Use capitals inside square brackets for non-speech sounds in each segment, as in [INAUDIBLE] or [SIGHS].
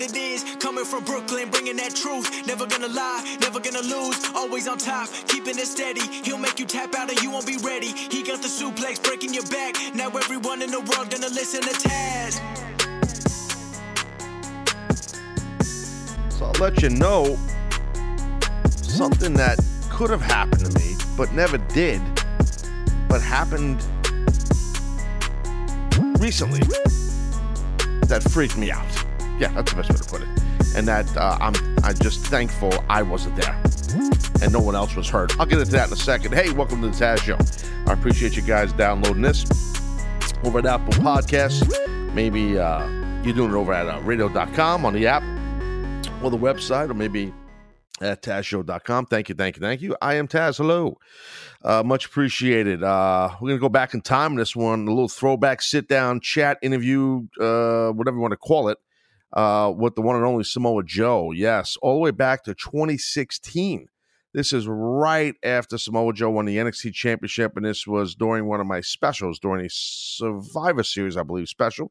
What it is. Coming from Brooklyn, bringing that truth. Never gonna lie, never gonna lose. Always on top, keeping it steady. He'll make you tap out and you won't be ready. He got the suplex breaking your back. Now everyone in the world gonna listen to Taz. So I'll let you know something that could have happened to me, but never did, but happened recently that freaked me out. Yeah, that's the best way to put it. And that uh, I'm I'm just thankful I wasn't there and no one else was hurt. I'll get into that in a second. Hey, welcome to the Taz Show. I appreciate you guys downloading this over at Apple Podcasts. Maybe uh, you're doing it over at uh, radio.com on the app or the website, or maybe at TazShow.com. Thank you, thank you, thank you. I am Taz. Hello. Uh, much appreciated. Uh, we're going to go back in time in this one, a little throwback sit down chat interview, uh, whatever you want to call it, uh, with the one and only Samoa Joe. Yes, all the way back to 2016. This is right after Samoa Joe won the NXT Championship, and this was during one of my specials, during a Survivor Series, I believe, special.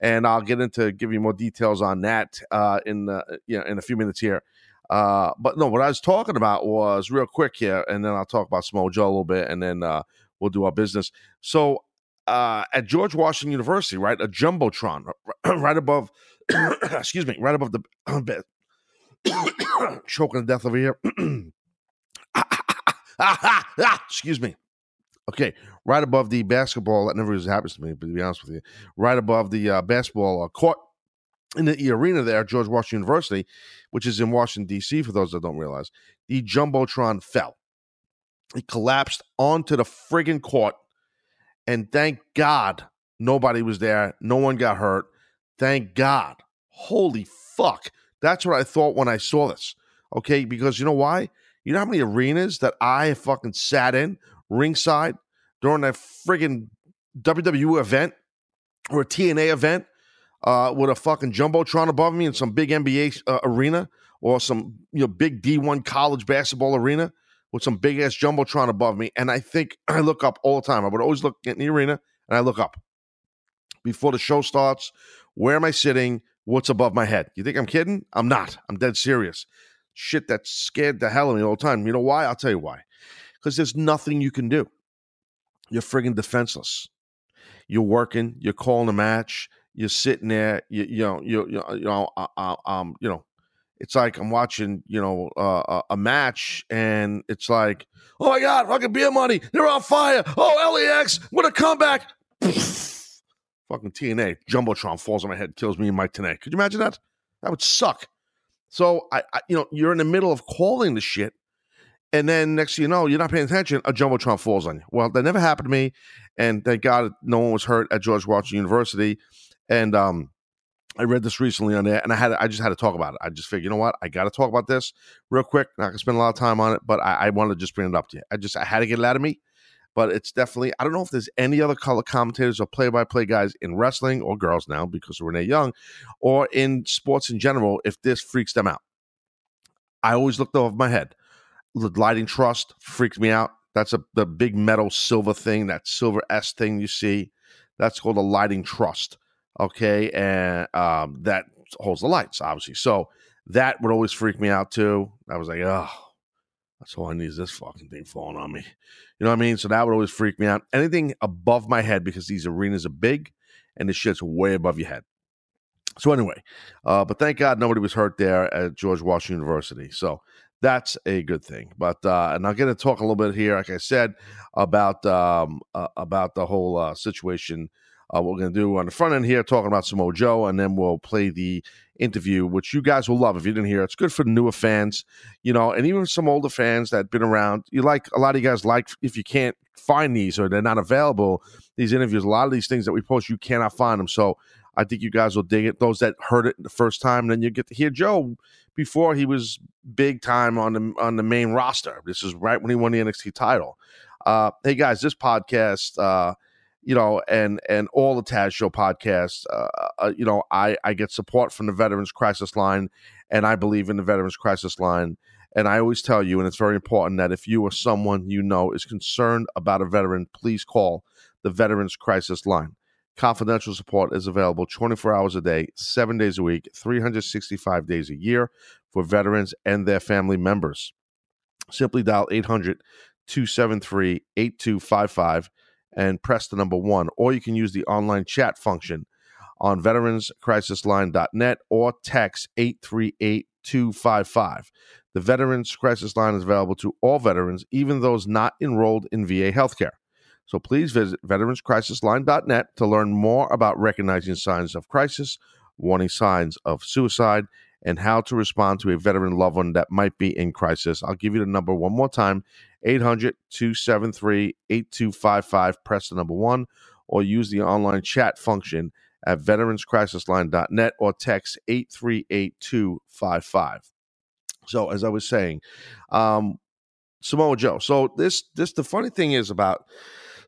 And I'll get into give you more details on that uh, in you know, in a few minutes here. Uh, but no, what I was talking about was real quick here, and then I'll talk about Samoa Joe a little bit, and then uh, we'll do our business. So uh, at George Washington University, right, a jumbotron, [CLEARS THROAT] right above, [COUGHS] excuse me, right above the [COUGHS] bed, [COUGHS] choking to death over here. excuse me. Okay, right above the basketball. That never really happens to me, but to be honest with you, right above the uh, basketball uh, court in the arena there, George Washington University, which is in Washington D.C. For those that don't realize, the jumbotron fell. It collapsed onto the friggin' court, and thank God nobody was there. No one got hurt. Thank God. Holy fuck! That's what I thought when I saw this. Okay, because you know why? You know how many arenas that I fucking sat in ringside during that friggin' WWE event or a TNA event uh, with a fucking jumbotron above me in some big NBA uh, arena or some you know big D1 college basketball arena with some big ass jumbotron above me. And I think [CLEARS THROAT] I look up all the time. I would always look in the arena and I look up before the show starts. Where am I sitting? What's above my head? You think I'm kidding? I'm not. I'm dead serious. Shit that scared the hell out of me all the time. You know why? I'll tell you why. Because there's nothing you can do. You're friggin' defenseless. You're working. You're calling a match you're sitting there, you, you know, you, you know, uh, uh, um, you know, it's like I'm watching, you know, uh, a match, and it's like, oh my god, fucking beer money, they're on fire. Oh, LAX, what a comeback! [LAUGHS] fucking TNA, jumbotron falls on my head, kills me and Mike Tenay. Could you imagine that? That would suck. So I, I, you know, you're in the middle of calling the shit, and then next thing you know, you're not paying attention. A jumbotron falls on you. Well, that never happened to me, and thank God no one was hurt at George Washington University. And um, I read this recently on there, and I had I just had to talk about it. I just figured, you know what, I got to talk about this real quick. Not gonna spend a lot of time on it, but I, I wanted to just bring it up to you. I just I had to get it out of me. But it's definitely I don't know if there's any other color commentators or play-by-play guys in wrestling or girls now because Renee Young, or in sports in general. If this freaks them out, I always looked over my head. The lighting truss freaked me out. That's a the big metal silver thing, that silver S thing you see. That's called a lighting truss okay, and um, that holds the lights, obviously. So that would always freak me out too. I was like, oh, that's all I need is this fucking thing falling on me. You know what I mean? So that would always freak me out. Anything above my head because these arenas are big and the shit's way above your head. So anyway, uh, but thank God nobody was hurt there at George Washington University. So that's a good thing. But uh, and I'll get to talk a little bit here, like I said, about um, uh, about the whole uh, situation uh, what we're going to do on the front end here, talking about Samoa Joe, and then we'll play the interview, which you guys will love if you didn't hear. It's good for newer fans, you know, and even some older fans that have been around. You like a lot of you guys like if you can't find these or they're not available. These interviews, a lot of these things that we post, you cannot find them. So I think you guys will dig it. Those that heard it the first time, then you get to hear Joe before he was big time on the on the main roster. This is right when he won the NXT title. Uh, hey guys, this podcast. Uh, you know, and and all the Taz Show podcasts. Uh, uh, you know, I I get support from the Veterans Crisis Line, and I believe in the Veterans Crisis Line. And I always tell you, and it's very important that if you or someone you know is concerned about a veteran, please call the Veterans Crisis Line. Confidential support is available 24 hours a day, seven days a week, 365 days a year for veterans and their family members. Simply dial 800 273 8255 and press the number one, or you can use the online chat function on veteranscrisisline.net or text 838 255. The Veterans Crisis Line is available to all veterans, even those not enrolled in VA healthcare. So please visit veteranscrisisline.net to learn more about recognizing signs of crisis, warning signs of suicide, and how to respond to a veteran loved one that might be in crisis. I'll give you the number one more time 800 273 8255. Press the number one or use the online chat function at veteranscrisisline.net or text 838255. So, as I was saying, um, Samoa Joe. So this this the funny thing is about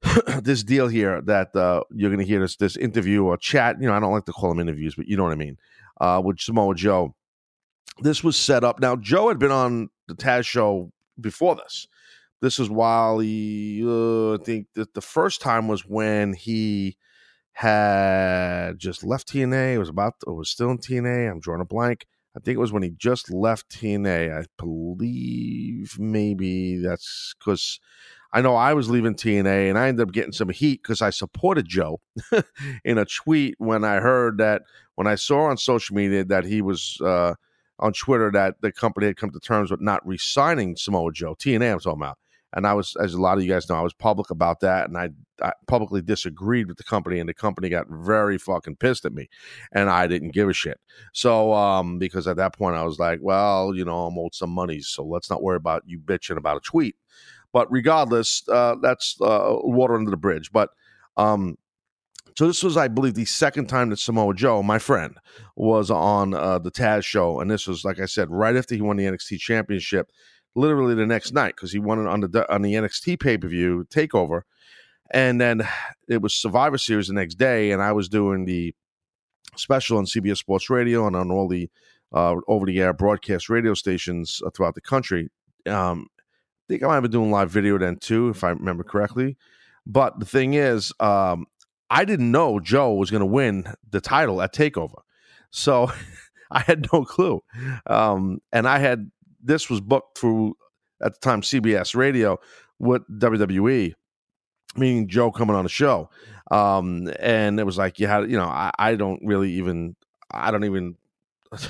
[CLEARS THROAT] this deal here that uh, you're going to hear this this interview or chat. You know, I don't like to call them interviews, but you know what I mean. Uh, with Samoa Joe, this was set up. Now Joe had been on the Taz show before this. This is while he, uh, I think that the first time was when he had just left TNA. It was about, it was still in TNA. I'm drawing a blank. I think it was when he just left TNA. I believe maybe that's because I know I was leaving TNA and I ended up getting some heat because I supported Joe [LAUGHS] in a tweet when I heard that when I saw on social media that he was uh, on Twitter that the company had come to terms with not re-signing Samoa Joe. TNA I'm talking about. And I was, as a lot of you guys know, I was public about that, and I, I publicly disagreed with the company, and the company got very fucking pissed at me, and I didn't give a shit. So, um, because at that point I was like, well, you know, I'm owed some money, so let's not worry about you bitching about a tweet. But regardless, uh, that's uh, water under the bridge. But um, so this was, I believe, the second time that Samoa Joe, my friend, was on uh, the Taz show, and this was, like I said, right after he won the NXT Championship, literally the next night because he won it on the on the NXT pay per view Takeover, and then it was Survivor Series the next day, and I was doing the special on CBS Sports Radio and on all the uh, over the air broadcast radio stations uh, throughout the country. Um, I think I might have been doing live video then too, if I remember correctly. But the thing is, um, I didn't know Joe was going to win the title at Takeover, so [LAUGHS] I had no clue. Um, and I had this was booked through at the time CBS Radio with WWE, meaning Joe coming on the show. Um, and it was like you had, you know, I, I don't really even, I don't even [LAUGHS]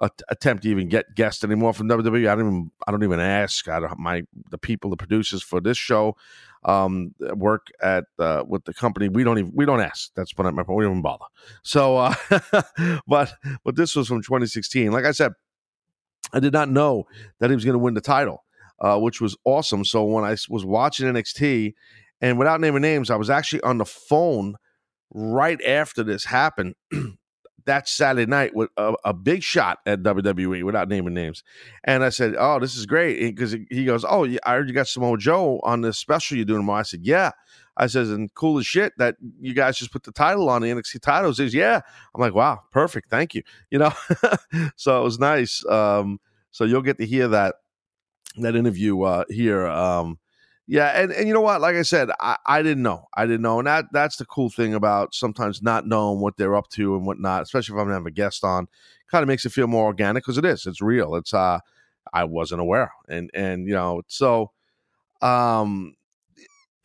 attempt to even get guests anymore from WWE. I don't even, I don't even ask. I don't, my the people, the producers for this show, um, work at uh, with the company. We don't even, we don't ask. That's what I'm. We don't even bother. So, uh, [LAUGHS] but but this was from 2016. Like I said, I did not know that he was going to win the title, uh, which was awesome. So when I was watching NXT, and without naming names, I was actually on the phone right after this happened. [CLEARS THROAT] that Saturday night with a, a, big shot at WWE without naming names. And I said, Oh, this is great. Because he goes, Oh, I heard you got Samoa Joe on this special you're doing tomorrow. I said, Yeah. I says, and cool as shit that you guys just put the title on the NXT titles. He says, yeah. I'm like, wow, perfect. Thank you. You know, [LAUGHS] so it was nice. Um, so you'll get to hear that, that interview, uh, here. Um, yeah. And, and you know what? Like I said, I, I didn't know. I didn't know. And that, that's the cool thing about sometimes not knowing what they're up to and whatnot, especially if I'm to have a guest on, kind of makes it feel more organic because it is, it's real. It's, uh, I wasn't aware. And, and, you know, so, um, [CLEARS THROAT]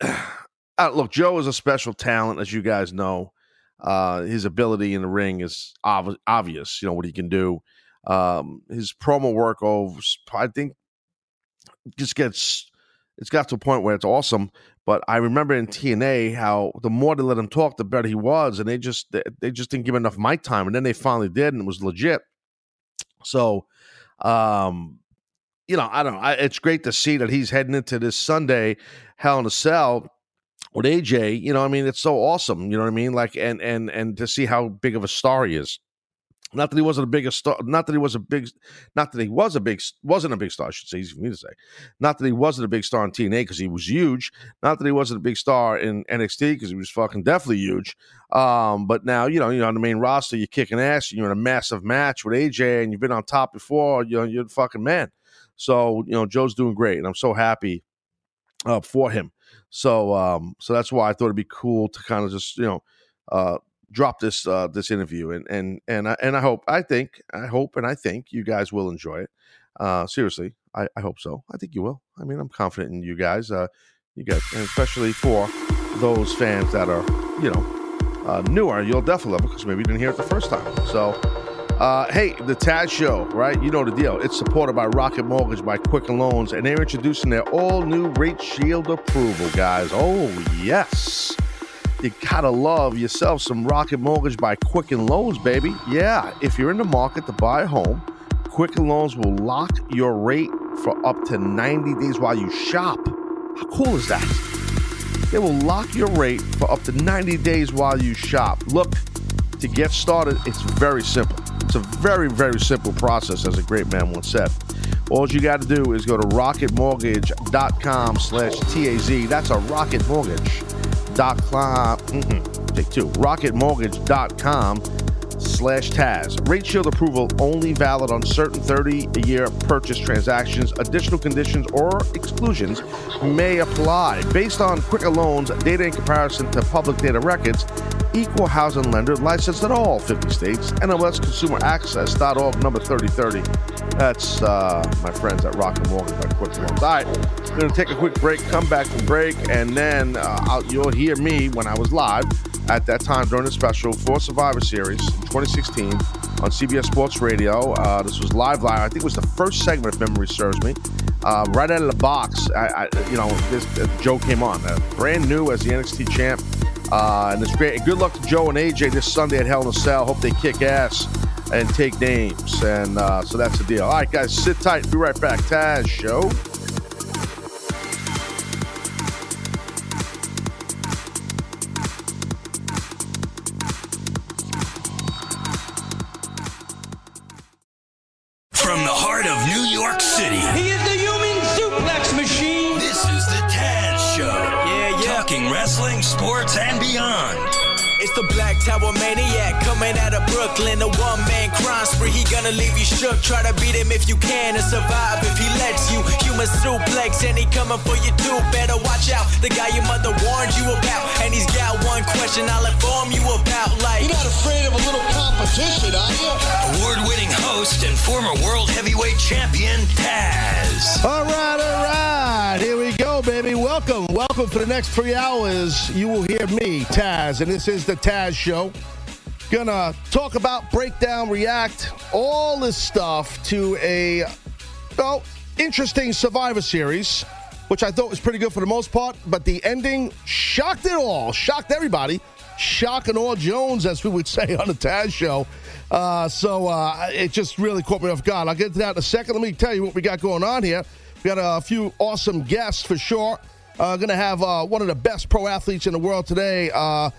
uh, look, Joe is a special talent, as you guys know. Uh, his ability in the ring is ov- obvious. You know what he can do. Um, his promo work, oh, I think, just gets it's got to a point where it's awesome. But I remember in TNA how the more they let him talk, the better he was, and they just they, they just didn't give him enough mic time, and then they finally did, and it was legit. So, um, you know, I don't know. I, it's great to see that he's heading into this Sunday Hell in a Cell with AJ, you know, I mean, it's so awesome, you know what I mean? Like, and and and to see how big of a star he is. Not that he wasn't a big star. Not that he was a big. Not that he was a big. Wasn't a big star. I should say. Easy for me to say. Not that he wasn't a big star in TNA because he was huge. Not that he wasn't a big star in NXT because he was fucking definitely huge. Um, but now you know you're on the main roster. You're kicking ass. You're in a massive match with AJ, and you've been on top before. You know you're the fucking man. So you know Joe's doing great, and I'm so happy uh, for him. So um, so that's why I thought it'd be cool to kind of just you know uh, drop this uh, this interview, and and and I, and I hope I think I hope and I think you guys will enjoy it. Uh, seriously, I, I hope so. I think you will. I mean, I'm confident in you guys. Uh, you guys, and especially for those fans that are you know uh, newer, you'll definitely love it because maybe you didn't hear it the first time. So. Uh, hey, the Taz Show, right? You know the deal. It's supported by Rocket Mortgage by Quicken Loans, and they're introducing their all new Rate Shield approval, guys. Oh, yes. You gotta love yourself some Rocket Mortgage by Quicken Loans, baby. Yeah, if you're in the market to buy a home, Quicken Loans will lock your rate for up to 90 days while you shop. How cool is that? They will lock your rate for up to 90 days while you shop. Look, to get started, it's very simple. It's a very, very simple process, as a great man once said. All you got to do is go to rocketmortgage.com slash TAZ. That's a rocketmortgage.com. Mm-mm, take two. Rocketmortgage.com slash Taz. Rate shield approval only valid on certain 30-year purchase transactions. Additional conditions or exclusions may apply. Based on quicker loans, data in comparison to public data records, equal housing lender licensed in all 50 states. NMLSconsumeraccess.org, number 3030. That's uh, my friends at Rock and Morgan by Quick Loans. All right, we're going to take a quick break, come back from break, and then uh, you'll hear me when I was live at that time during the special for Survivor Series in 2016 on CBS Sports Radio. Uh, this was live live. I think it was the first segment, if memory serves me. Uh, right out of the box, I, I you know, this Joe came on, uh, brand new as the NXT champ, uh, and it's great. Good luck to Joe and AJ this Sunday at Hell in a Cell. Hope they kick ass and take names, and uh, so that's the deal. All right, guys, sit tight. Be right back. Taz Show. Shook. Try to beat him if you can and survive if he lets you. Human suplex and he coming for you too. Better watch out. The guy your mother warned you about. And he's got one question I'll inform you about. Like, You're not afraid of a little competition, are you? Award winning host and former world heavyweight champion, Taz. All right, all right. Here we go, baby. Welcome. Welcome for the next three hours. You will hear me, Taz, and this is the Taz Show. Gonna talk about, break down, react, all this stuff to a, well, interesting Survivor Series, which I thought was pretty good for the most part, but the ending shocked it all, shocked everybody, shocking all Jones, as we would [LAUGHS] say on the Taz Show. Uh, so uh, it just really caught me off guard. I'll get to that in a second. Let me tell you what we got going on here. We got a few awesome guests for sure. Uh, going to have uh, one of the best pro athletes in the world today. Uh,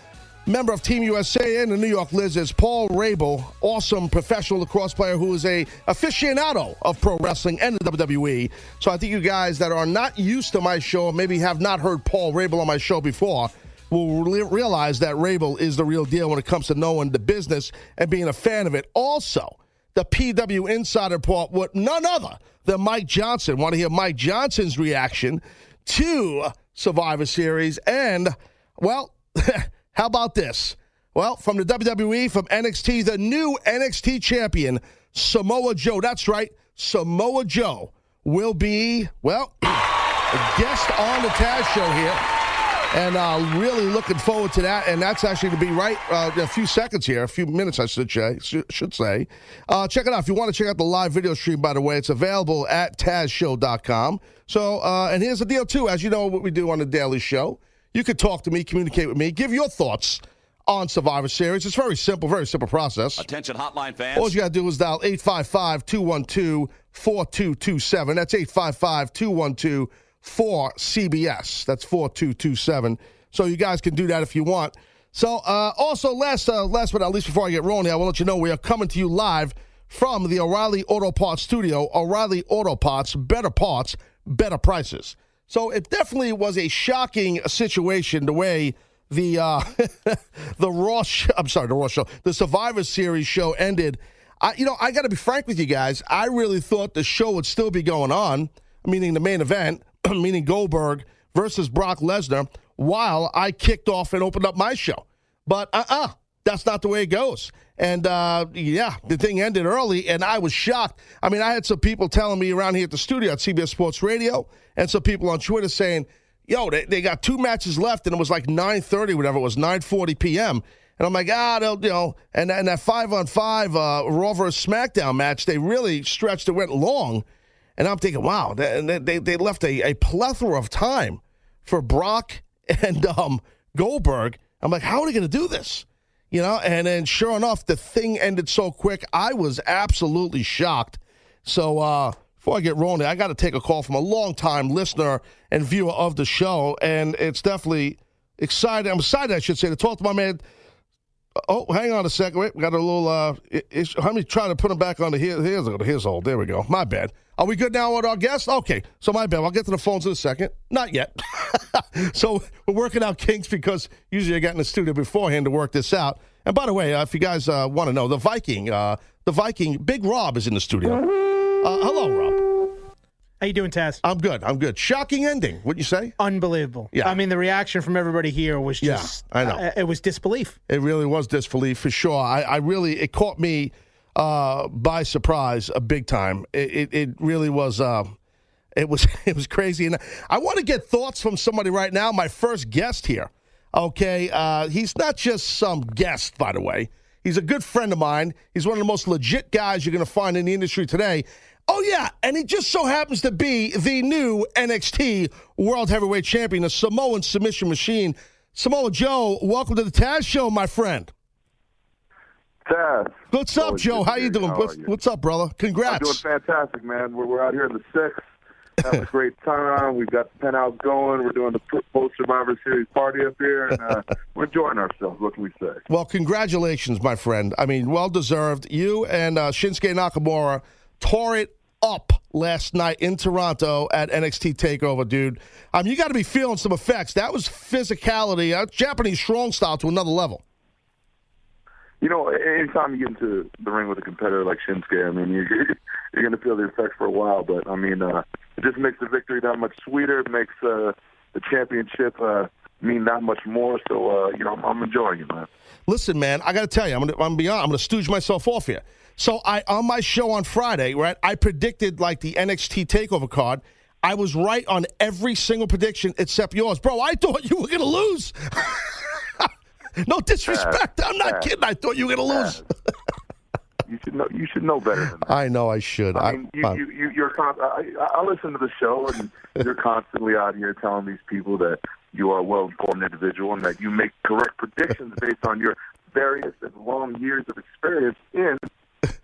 member of Team USA and the New York Lizards, Paul Rabil, awesome professional lacrosse player who is a aficionado of pro wrestling and the WWE. So I think you guys that are not used to my show, maybe have not heard Paul Rabil on my show before, will re- realize that Rabil is the real deal when it comes to knowing the business and being a fan of it. Also, the PW Insider Report with none other than Mike Johnson. Want to hear Mike Johnson's reaction to Survivor Series and, well, [LAUGHS] how about this? Well, from the WWE, from NXT, the new NXT champion, Samoa Joe. That's right, Samoa Joe will be, well, [CLEARS THROAT] a guest on the Taz show here. And uh, really looking forward to that. And that's actually going to be right uh, a few seconds here, a few minutes, I should say. Should say. Uh, check it out. If you want to check out the live video stream, by the way, it's available at TazShow.com. So, uh, and here's the deal, too. As you know, what we do on the Daily Show, you could talk to me, communicate with me, give your thoughts on Survivor Series. It's very simple, very simple process. Attention, hotline fans. All you got to do is dial 855 212 4227. That's 855 212 4CBS. That's 4227. So you guys can do that if you want. So, uh, also, last uh, last but not least, before I get rolling here, I will let you know we are coming to you live from the O'Reilly Auto Parts studio. O'Reilly Auto Parts, better parts, better prices. So, it definitely was a shocking situation the way the uh, [LAUGHS] the Raw. Sh- I'm sorry, the Raw show, the Survivor Series show ended. I, you know, I got to be frank with you guys. I really thought the show would still be going on, meaning the main event, [CLEARS THROAT] meaning Goldberg versus Brock Lesnar, while I kicked off and opened up my show. But uh uh that's not the way it goes. And uh, yeah, the thing ended early, and I was shocked. I mean, I had some people telling me around here at the studio at CBS Sports Radio, and some people on Twitter saying, "Yo, they, they got two matches left, and it was like 9:30, whatever it was, 9:40 p.m." And I'm like, ah, they'll, you know, and, and that five on five uh, Raw versus SmackDown match, they really stretched it, went long. And I'm thinking, wow, they, they, they left a, a plethora of time for Brock and um, Goldberg. I'm like, how are they going to do this? You know, and then sure enough, the thing ended so quick. I was absolutely shocked. So uh, before I get rolling, I got to take a call from a longtime listener and viewer of the show, and it's definitely excited. I'm excited, I should say, to talk to my man. Oh, hang on a second. Wait, we got a little. Uh, it, let me try to put him back on the his, his, his old. There we go. My bad. Are we good now with our guest? Okay, so my bad. I'll get to the phones in a second. Not yet. [LAUGHS] so we're working out kinks because usually I get in the studio beforehand to work this out. And by the way, uh, if you guys uh, want to know, the Viking, uh, the Viking, Big Rob is in the studio. Uh, hello, Rob. How you doing, Taz? I'm good. I'm good. Shocking ending. What'd you say? Unbelievable. Yeah. I mean, the reaction from everybody here was just. Yeah. I know. uh, it was disbelief. It really was disbelief for sure. I, I really it caught me uh, by surprise, a big time. It it, it really was. Uh, it was [LAUGHS] it was crazy, and I want to get thoughts from somebody right now. My first guest here. Okay, uh, he's not just some guest, by the way. He's a good friend of mine. He's one of the most legit guys you're going to find in the industry today. Oh yeah, and he just so happens to be the new NXT World Heavyweight Champion, a Samoan submission machine. Samoa Joe, welcome to the Taz Show, my friend. Taz. What's up, Joe? How you doing? How What's, you? what's up, brother? I'm Congrats. doing fantastic, man. We're, we're out here in the sixth. Having a [LAUGHS] great time. We've got the penthouse going. We're doing the post Survivor Series party up here, and uh, [LAUGHS] we're enjoying ourselves. What can we say? Well, congratulations, my friend. I mean, well deserved. You and uh, Shinsuke Nakamura tore it up last night in Toronto at NXT Takeover, dude. I mean, you got to be feeling some effects. That was physicality, uh, Japanese strong style to another level. You know, anytime you get into the ring with a competitor like Shinsuke, I mean, [LAUGHS] you're, you're going to feel the effects for a while. But I mean, uh, it just makes the victory that much sweeter. It makes uh, the championship uh, mean that much more. So, uh, you know, I'm, I'm enjoying it, man. Listen, man, I got to tell you, I'm gonna, I'm beyond. I'm gonna stooge myself off here. So I on my show on Friday, right? I predicted like the NXT Takeover card. I was right on every single prediction except yours, bro. I thought you were gonna lose. [LAUGHS] no disrespect. I'm not kidding. I thought you were gonna lose. You should know. You should know better than that. I know I should. I mean, you, uh, you, you, you're. con- I, I I listen to the show, and you're constantly out here telling these people that you are a well-informed individual and that you make correct predictions based on your various and long years of experience in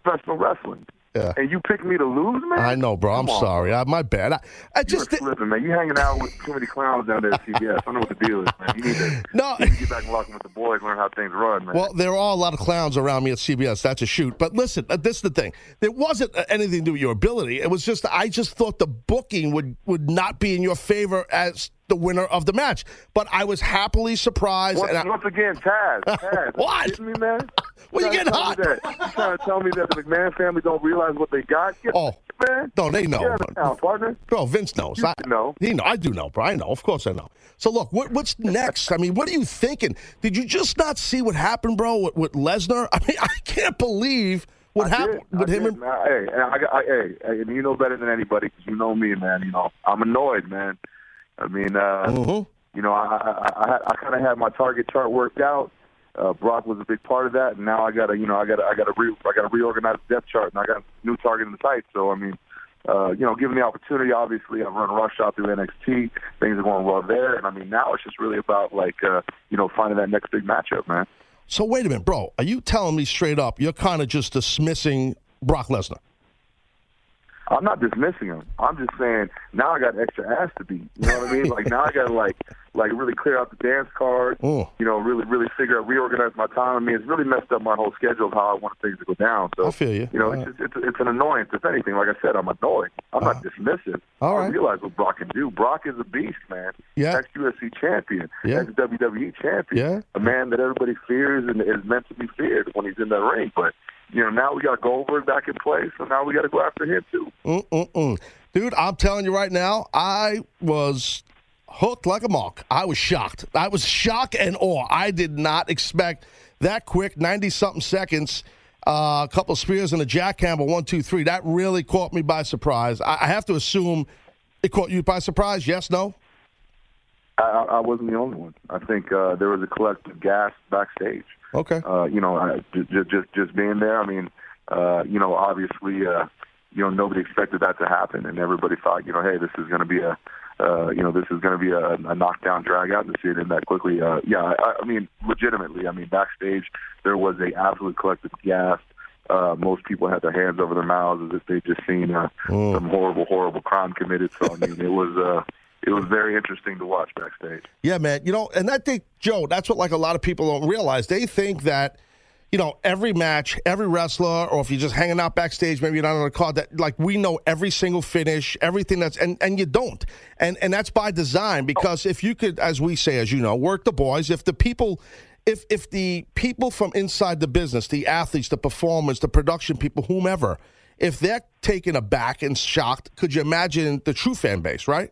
professional wrestling. Yeah. And you picked me to lose, man. I know, bro. I'm Come on. sorry. I, my bad. I, I You're just slipping, man. You hanging out with too many clowns down there at CBS. I don't know what the deal is, man. You need to, [LAUGHS] No. you need to get back and lock in with the boys, learn how things run, man. Well, there are a lot of clowns around me at CBS. That's a shoot. But listen, uh, this is the thing. There wasn't uh, anything to do with your ability. It was just I just thought the booking would would not be in your favor as the winner of the match. But I was happily surprised. Once, and I, once again, Taz, [LAUGHS] Taz, What? Are you me, man? [LAUGHS] Well, you getting hot. You trying to tell me that the McMahon family don't realize what they got? Get Oh. man. No, they know. Get out town, partner. bro, Vince knows. You I know. He know. I do know, bro. I know. Of course, I know. So look, what, what's next? I mean, what are you thinking? Did you just not see what happened, bro, with, with Lesnar? [LAUGHS] I mean, I can't believe what I happened did, with I him. did, and man. Hey, and I, I, hey, hey, and you know better than anybody because you know me, man. You know, I'm annoyed, man. I mean, uh, Mhm. you know, I, I, I, I kind of had my target chart worked out. Uh, Brock was a big part of that, and now I got to, you know, I got to, I got to, re, I got to reorganize the depth chart, and I got a new target in the sight. So, I mean, uh, you know, given the opportunity, obviously, I've run a rush out through NXT. Things are going well there, and I mean, now it's just really about like, uh, you know, finding that next big matchup, man. So wait a minute, bro. Are you telling me straight up you're kind of just dismissing Brock Lesnar? I'm not dismissing him. I'm just saying now I got extra ass to beat. You know what I mean? Like now I got to like like really clear out the dance card. Oh. You know, really, really figure out, reorganize my time. I mean, it's really messed up my whole schedule of how I want things to go down. So I feel you. You know, All it's right. just, it's it's an annoyance. If anything, like I said, I'm annoyed. I'm not uh, dismissive. All I right. realize what Brock can do. Brock is a beast, man. Yeah. Ex UFC champion. Yeah. Ex WWE champion. Yeah. A man that everybody fears and is meant to be feared when he's in that ring. But you know, now we got Goldberg back in place, so now we got to go after him too. Mm-mm-mm. Dude, I'm telling you right now, I was hooked like a mark. I was shocked. I was shock and awe. I did not expect that quick, 90 something seconds. Uh, a couple of spears and a jackhammer, one, two, three. That really caught me by surprise. I, I have to assume it caught you by surprise. Yes, no? I, I I wasn't the only one. I think uh, there was a collective gasp backstage. Okay. Uh, you know, I, just just just being there. I mean, uh, you know, obviously, uh, you know, nobody expected that to happen, and everybody thought, you know, hey, this is going to be a, uh, you know, this is going to be a, a knockdown drag out to see it in that quickly. Uh, yeah, I, I mean, legitimately, I mean, backstage there was a absolute collective gasp. Uh, most people had their hands over their mouths as if they'd just seen uh, some horrible, horrible crime committed. So I mean, it was uh, it was very interesting to watch backstage. Yeah, man. You know, and I think, Joe, that's what like a lot of people don't realize. They think that, you know, every match, every wrestler, or if you're just hanging out backstage, maybe you're not on a card, that like we know every single finish, everything that's and, and you don't. And and that's by design because if you could, as we say, as you know, work the boys, if the people if if the people from inside the business, the athletes, the performers, the production people, whomever, if they're taken aback and shocked, could you imagine the true fan base, right?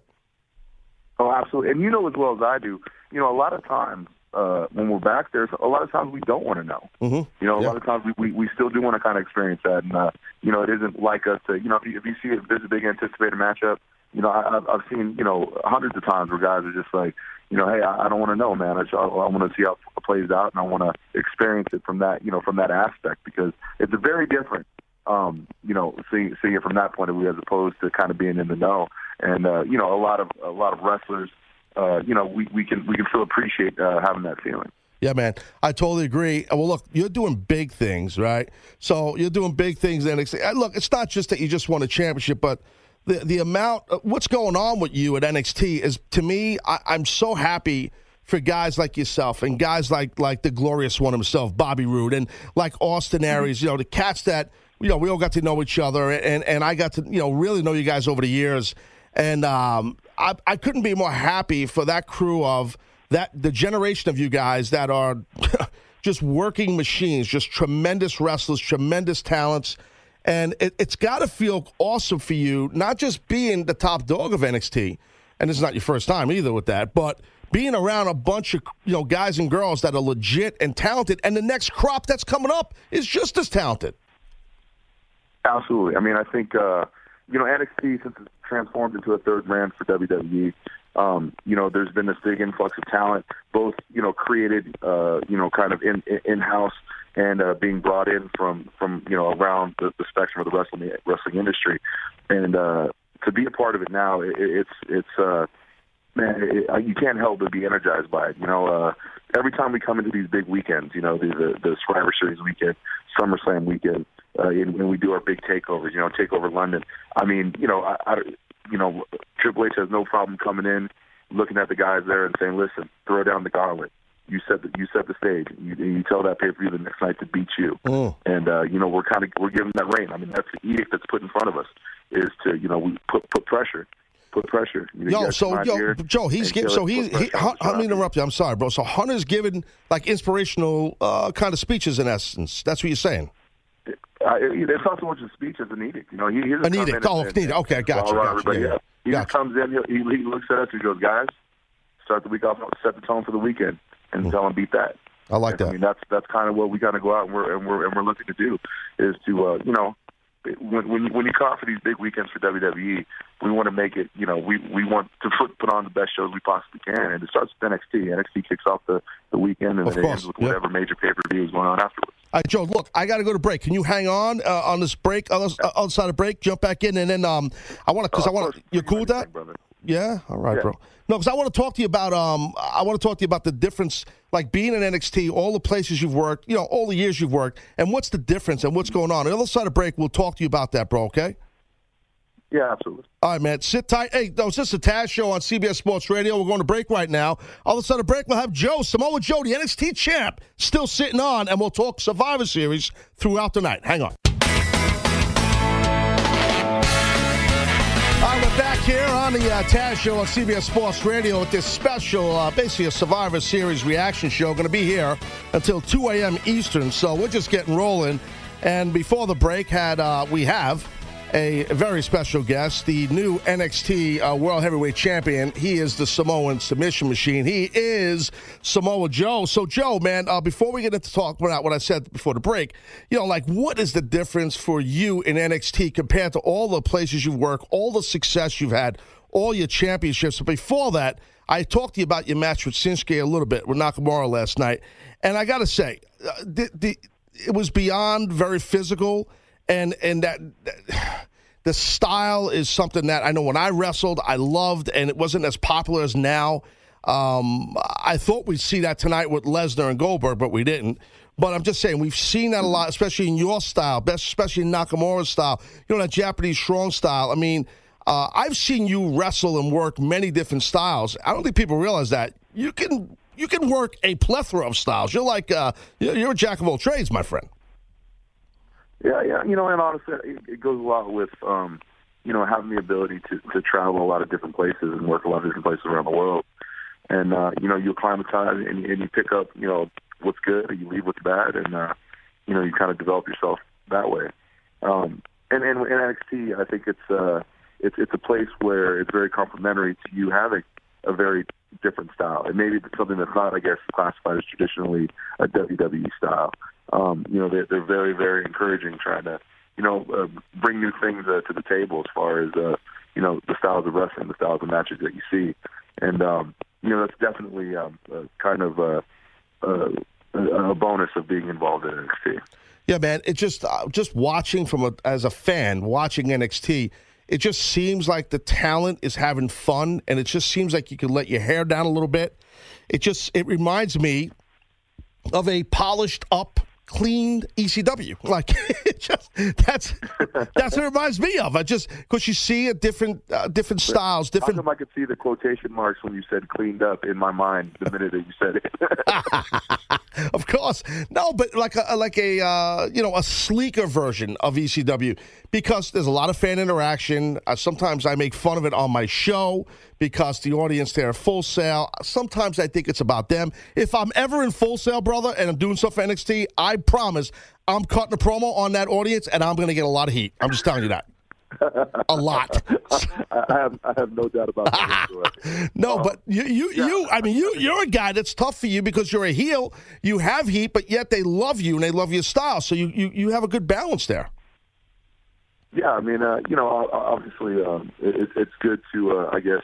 Oh, absolutely. And you know as well as I do, you know, a lot of times uh, when we're back there, a lot of times we don't want to know. Mm-hmm. You know, a Yeah. lot of times we, we, we still do want to kind of experience that. And, uh, you know, it isn't like us to, you know, if you, if you see if there's a big anticipated matchup, you know, I, I've, I've seen, you know, hundreds of times where guys are just like, you know, hey, I, I don't want to know, man. I, just, I, I want to see how it plays out, and I want to experience it from that, you know, from that aspect because it's a very different, um, you know, seeing seeing it from that point of view as opposed to kind of being in the know. And uh, you know, a lot of a lot of wrestlers, uh, you know, we, we can we can still appreciate uh, having that feeling. Yeah, man, I totally agree. Uh, Well, look, you're doing big things, right? So you're doing big things. And uh, look, it's not just that you just won a championship, but the the amount, uh, what's going on with you at NXT is, to me, I, I'm so happy for guys like yourself and guys like like the glorious one himself, Bobby Roode, and like Austin Aries. You know, the cats that you know we all got to know each other, and and I got to you know really know you guys over the years. And um, I, I couldn't be more happy for that crew of that the generation of you guys that are [LAUGHS] just working machines, just tremendous wrestlers, tremendous talents. And it, it's got to feel awesome for you, not just being the top dog of NXT, and it's not your first time either with that, but being around a bunch of you know guys and girls that are legit and talented, and the next crop that's coming up is just as talented. Absolutely. I mean, I think uh, you know NXT since it's transformed into a third brand for WWE. Um, you know, there's been this big influx of talent, both you know created, uh, you know, kind of in in house and uh, being brought in from from you know around the, the spectrum of the wrestling wrestling industry, and uh, to be a part of it now, it, it's it's uh, man, it, you can't help but be energized by it. You know, uh, every time we come into these big weekends, you know, the the, the Survivor Series weekend, SummerSlam weekend, uh, when we do our big takeovers, you know, Takeover London. I mean, you know, I, I you know, Triple H has no problem coming in, looking at the guys there and saying, "Listen, throw down the gauntlet. You set the you set the stage. You, you tell that pay per view the next night to beat you." Mm. And uh, you know, we're kind of we're giving that reign. I mean, that's the edict that's put in front of us is to you know we put put pressure, put pressure. You know, Yo, so yo, Joe, he's giving. So it, he's. put He, on let me interrupt you. I'm sorry, bro. So Hunter's giving like inspirational uh, kind of speeches in essence. That's what you're saying. Uh, it- it's not so much a speech as an edict. You know, he, he doesn't An edict. Oh, and- an edict. Okay, I got you, right, got everybody, Yeah, yeah. yeah. He Got just comes in. He, he, looks at us. He goes, "Guys, start the week off. Set the tone for the weekend, and tell them beat that." I like I that. I mean, that's that's kind of what we got to go out and we're and we're and we're looking to do is to uh, you know when when you, when you come out for these big weekends for WWE, we want to make it. You know, we we want to put put on the best shows we possibly can, and it starts with NXT. NXT kicks off the the weekend, and Of then it course, ends with yeah. whatever major pay per view is going on afterwards. All right, Joe. Look, I got to go to break. Can you hang on uh, on this break, other, uh, outside of break, jump back in, and then um, I want to because Uh, I want to. You're cool with that? brother. Yeah. All right, Yeah. bro. No, because I want to talk to you about um, I want to talk to you about the difference, like being in NXT, all the places you've worked, you know, all the years you've worked, and what's the difference and what's going on. On the other side of break, we'll talk to you about that, bro. Okay. Yeah, absolutely. All right, man. Sit tight. Hey, no, it's just a Taz show on CBS Sports Radio. We're going to break right now. All of a sudden, break, we'll have Joe, Samoa Joe, the NXT champ, still sitting on, and we'll talk Survivor Series throughout the night. Hang on. Back here on the uh, Taz Show on CBS Sports Radio with this special, uh, basically a Survivor Series reaction show. Going to be here until 2 a.m. Eastern, so we're just getting rolling. And before the break, had uh, we have a very special guest, the new NXT uh, World Heavyweight Champion. He is the Samoan submission machine. He is Samoa Joe. So, Joe, man, uh, before we get into talk about what I said before the break, you know, like what is the difference for you in NXT compared to all the places you work, all the success you've had, all your championships? But before that, I talked to you about your match with Shinsuke a little bit with Nakamura last night, and I got to say, uh, the, the it was beyond very physical and and that, that [SIGHS] the style is something that I know when I wrestled I loved and it wasn't as popular as now. Um, I thought we'd see that tonight with Lesnar and Goldberg, but we didn't. But I'm just saying we've seen that a lot, especially in your style, best especially in Nakamura's style. You know that Japanese strong style. I mean, uh, I've seen you wrestle and work many different styles. I don't think people realize that you can you can work a plethora of styles. You're like uh, you're a jack of all trades, my friend. Yeah, yeah. You know, and honestly, it, goes a lot with, um, you know, having the ability to, to travel a lot of different places and work a lot of different places around the world. And, uh, you know, you acclimatize and, and you pick up, you know, what's good and you leave what's bad. And, uh, you know, you kind of develop yourself that way. Um, and, and in NXT, I think it's, uh, it's, it's a place where it's very complimentary to you having a very different style. And maybe it's something that's not, I guess, classified as traditionally a WWE style um, you know, they're, they're very, very encouraging, trying to, you know, uh, bring new things uh, to the table as far as, uh, you know, the styles of wrestling, the styles of matches that you see. And, um, you know, that's definitely um, kind of uh, uh, a bonus of being involved in NXT. Yeah, man. It just uh, just watching from a as a fan watching NXT, it just seems like the talent is having fun, and it just seems like you can let your hair down a little bit. It just it reminds me of a polished up clean ECW. Like [LAUGHS] just that's that's what it reminds me of. I just because you see a different uh, different styles, How different. come I could see the quotation marks when you said cleaned up in my mind the minute that you said it? [LAUGHS] of course, no, but like a like a uh, you know a sleeker version of ECW because there's a lot of fan interaction. Uh, sometimes I make fun of it on my show because the audience there are Full Sail. Sometimes I think it's about them. If I'm ever in Full Sail, brother, and I'm doing stuff for NXT, I promise I'm cutting a promo on that audience and I'm going to get a lot of heat. I'm just telling you that. A lot. [LAUGHS] I, have I have no doubt about that. [LAUGHS] No, but you, you, you. I mean, you, you're a guy that's tough for you because you're a heel. You have heat, but yet they love you and they love your style. So you, you, you have a good balance there. Yeah, I mean, uh, you know, obviously, um, it, it's good to, uh, I guess,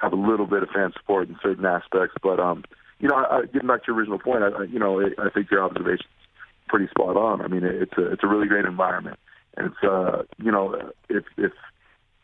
have a little bit of fan support in certain aspects. But, um, you know, I, getting back to your original point, I, you know, I think your observation's pretty spot on. I mean, it's a it's a really great environment, and it's, uh, you know, if if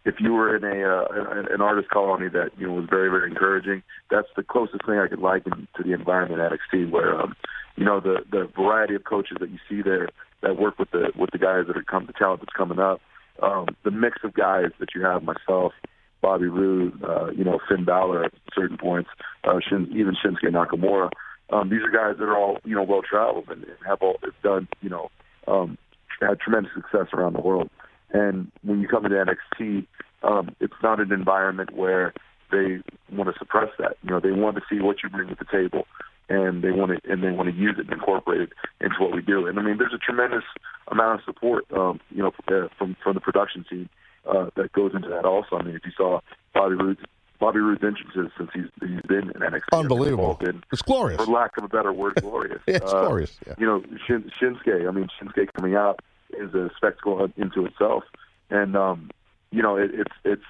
if you were in a uh, an- an artist colony that you know was very very encouraging, that's the closest thing I could liken to the environment at NXT, where um, you know the the variety of coaches that you see there that work with the with the guys that are come the talent that's coming up, um, the mix of guys that you have myself, Bobby Roode, uh, you know Finn Balor at certain points, uh, Shin, even Shinsuke Nakamura. Um, these are guys that are all you know well traveled and, have all have done you know um, had tremendous success around the world. And when you come into NXT, um, it's not an environment where they want to suppress that. You know, they want to see what you bring to the table, and they want to and they want to use it and incorporate it into what we do. And I mean, there's a tremendous amount of support, um, you know, uh, from from the production team uh, that goes into that. Also, I mean, if you saw Bobby Roode's Bobby Roode's entrances since he's he's been in NXT, Unbelievable. been, It's glorious. for lack of a better word, glorious. [LAUGHS] Yeah, it's Uh, glorious. Yeah. you know, Shin, Shinsuke. I mean, Shinsuke coming out is a spectacle into itself, and um, you know, it, it's it's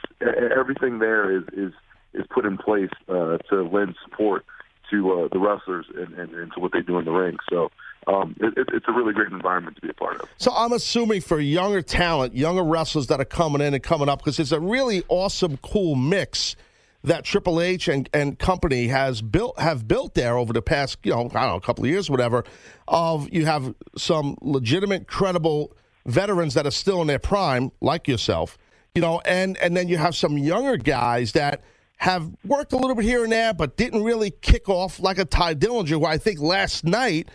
everything there is is is put in place uh, to lend support to uh, the wrestlers and, and, and to what they do in the ring. So um, it, it, it's a really great environment to be a part of. So I'm assuming for younger talent, younger wrestlers that are coming in and coming up, because it's a really awesome, cool mix that Triple H and, and company has built have built there over the past, you know, I don't know, a couple of years, whatever. Of you have some legitimate, credible veterans that are still in their prime, like yourself. you know, and and then you have some younger guys that have worked a little bit here and there, but didn't really kick off like a Tye Dillinger, who I think last night.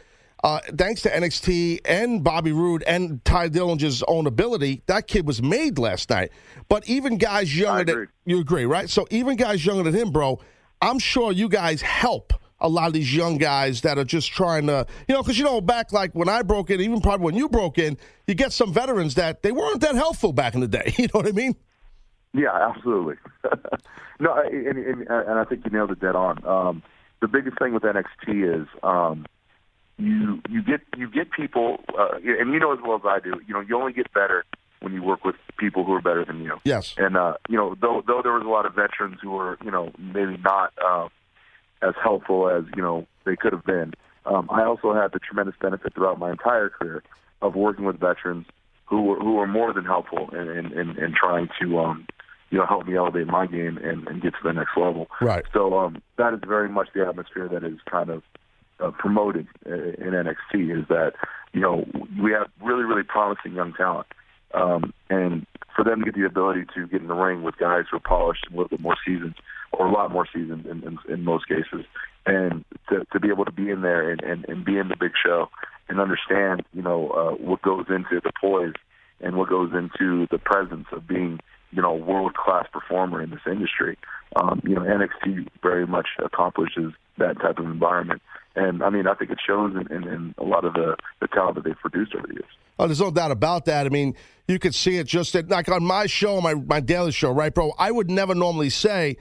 Uh, thanks to NXT and Bobby Roode and Tye Dillinger's own ability, that kid was made last night. But even guys younger than you agree, right? So even guys younger than him, bro, I'm sure you guys help a lot of these young guys that are just trying to, you know, because you know, back like when I broke in, even probably when you broke in, you get some veterans that they weren't that helpful back in the day. [LAUGHS] You know what I mean? Yeah, absolutely. [LAUGHS] no, and, and, and I think you nailed it dead on. Um, the biggest thing with NXT is um, you you get you get people, uh, and you know as well as I do. You know, you only get better when you work with people who are better than you. Yes. And uh, you know, though though there was a lot of veterans who were you know maybe not uh, as helpful as you know they could have been. Um, I also had the tremendous benefit throughout my entire career of working with veterans who were who were more than helpful in in, in, in trying to um, you know help me elevate my game and, and get to the next level. Right. So um, that is very much the atmosphere that is kind of uh, promoted uh, in NXT is that you know we have really really promising young talent, um, and for them to get the ability to get in the ring with guys who are polished and a little bit more seasoned, or a lot more seasoned in, in, in most cases, and to, to be able to be in there and, and, and be in the big show and understand you know uh, what goes into the poise and what goes into the presence of being you know world class performer in this industry. Um, you know NXT very much accomplishes that type of environment, and I mean I think it shows in, in, in a lot of the, the talent that they've produced over the years. Oh, there's no doubt about that. I mean, you could see it just at, like on my show, my my daily show, right, bro? I would never normally say,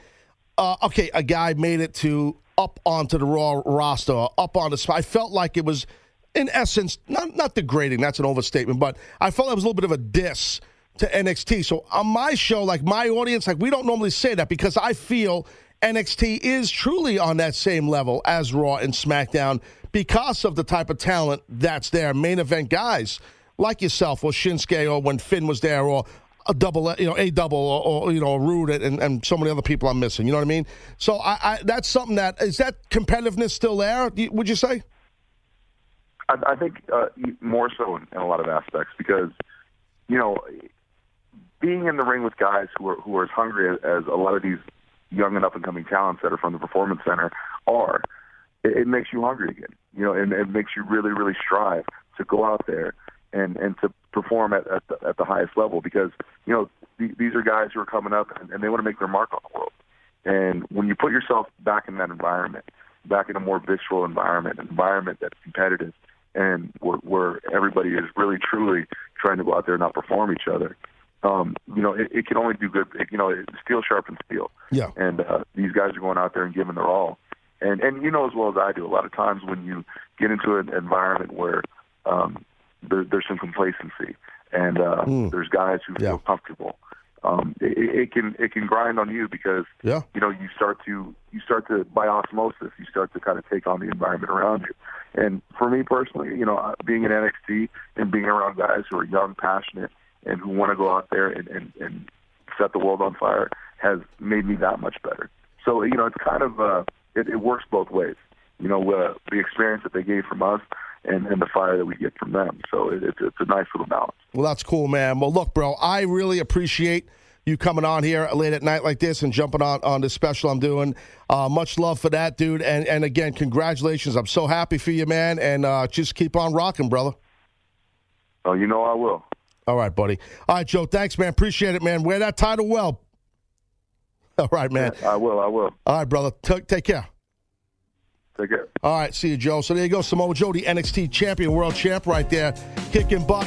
uh, okay, a guy made it to up onto the Raw roster, up on the spot. I felt like it was, in essence, not not degrading. That's an overstatement, but I felt it was a little bit of a diss to NXT. So on my show, like my audience, like we don't normally say that because I feel NXT is truly on that same level as Raw and SmackDown because of the type of talent that's there. Main event guys like yourself or Shinsuke or when Finn was there or a double, you know, a double or, or you know, Roode and, and so many other people I'm missing. You know what I mean? So I, I that's something that is that competitiveness still there? Would you say? I, I think uh, more so in, in a lot of aspects because you know being in the ring with guys who are who are as hungry as, a lot of these young and up and coming talents that are from the performance center are, it, it makes you hungry again. You know, and it makes you really really strive to go out there and and to perform at at the, at the highest level because you know th- these are guys who are coming up and, and they want to make their mark on the world. And when you put yourself back in that environment, back in a more visceral environment, an environment that's competitive, and where, where everybody is really truly trying to go out there and outperform each other, um, you know, it, it can only do good. It, you know, steel sharpens steel. Yeah. And uh, these guys are going out there and giving their all. And and you know as well as I do, a lot of times when you get into an environment where um, there, there's some complacency and uh, there's guys who Yeah. feel comfortable. Um, it, it can it can grind on you because Yeah. you know you start to you start to by osmosis you start to kind of take on the environment around you. And for me personally, you know, being in NXT and being around guys who are young, passionate, and who want to go out there and, and, and set the world on fire has made me that much better. So you know, it's kind of uh, it, it works both ways. You know, uh, the experience that they gave from us and, and the fire that we get from them. So it, it's it's a nice little balance. Well, that's cool, man. Well, look, bro, I really appreciate you coming on here late at night like this and jumping on on this special I'm doing. Uh, much love for that, dude. And and again, congratulations. I'm so happy for you, man. And uh, just keep on rocking, brother. Oh, you know I will. All right, buddy. All right, Joe. Thanks, man. Appreciate it, man. Wear that title well. [LAUGHS] All right, man. I will. I will. All right, brother. T- take care. Take care. All right, see you, Joe. So there you go, Samoa Joe, the NXT champion, world champ, right there, kicking butt.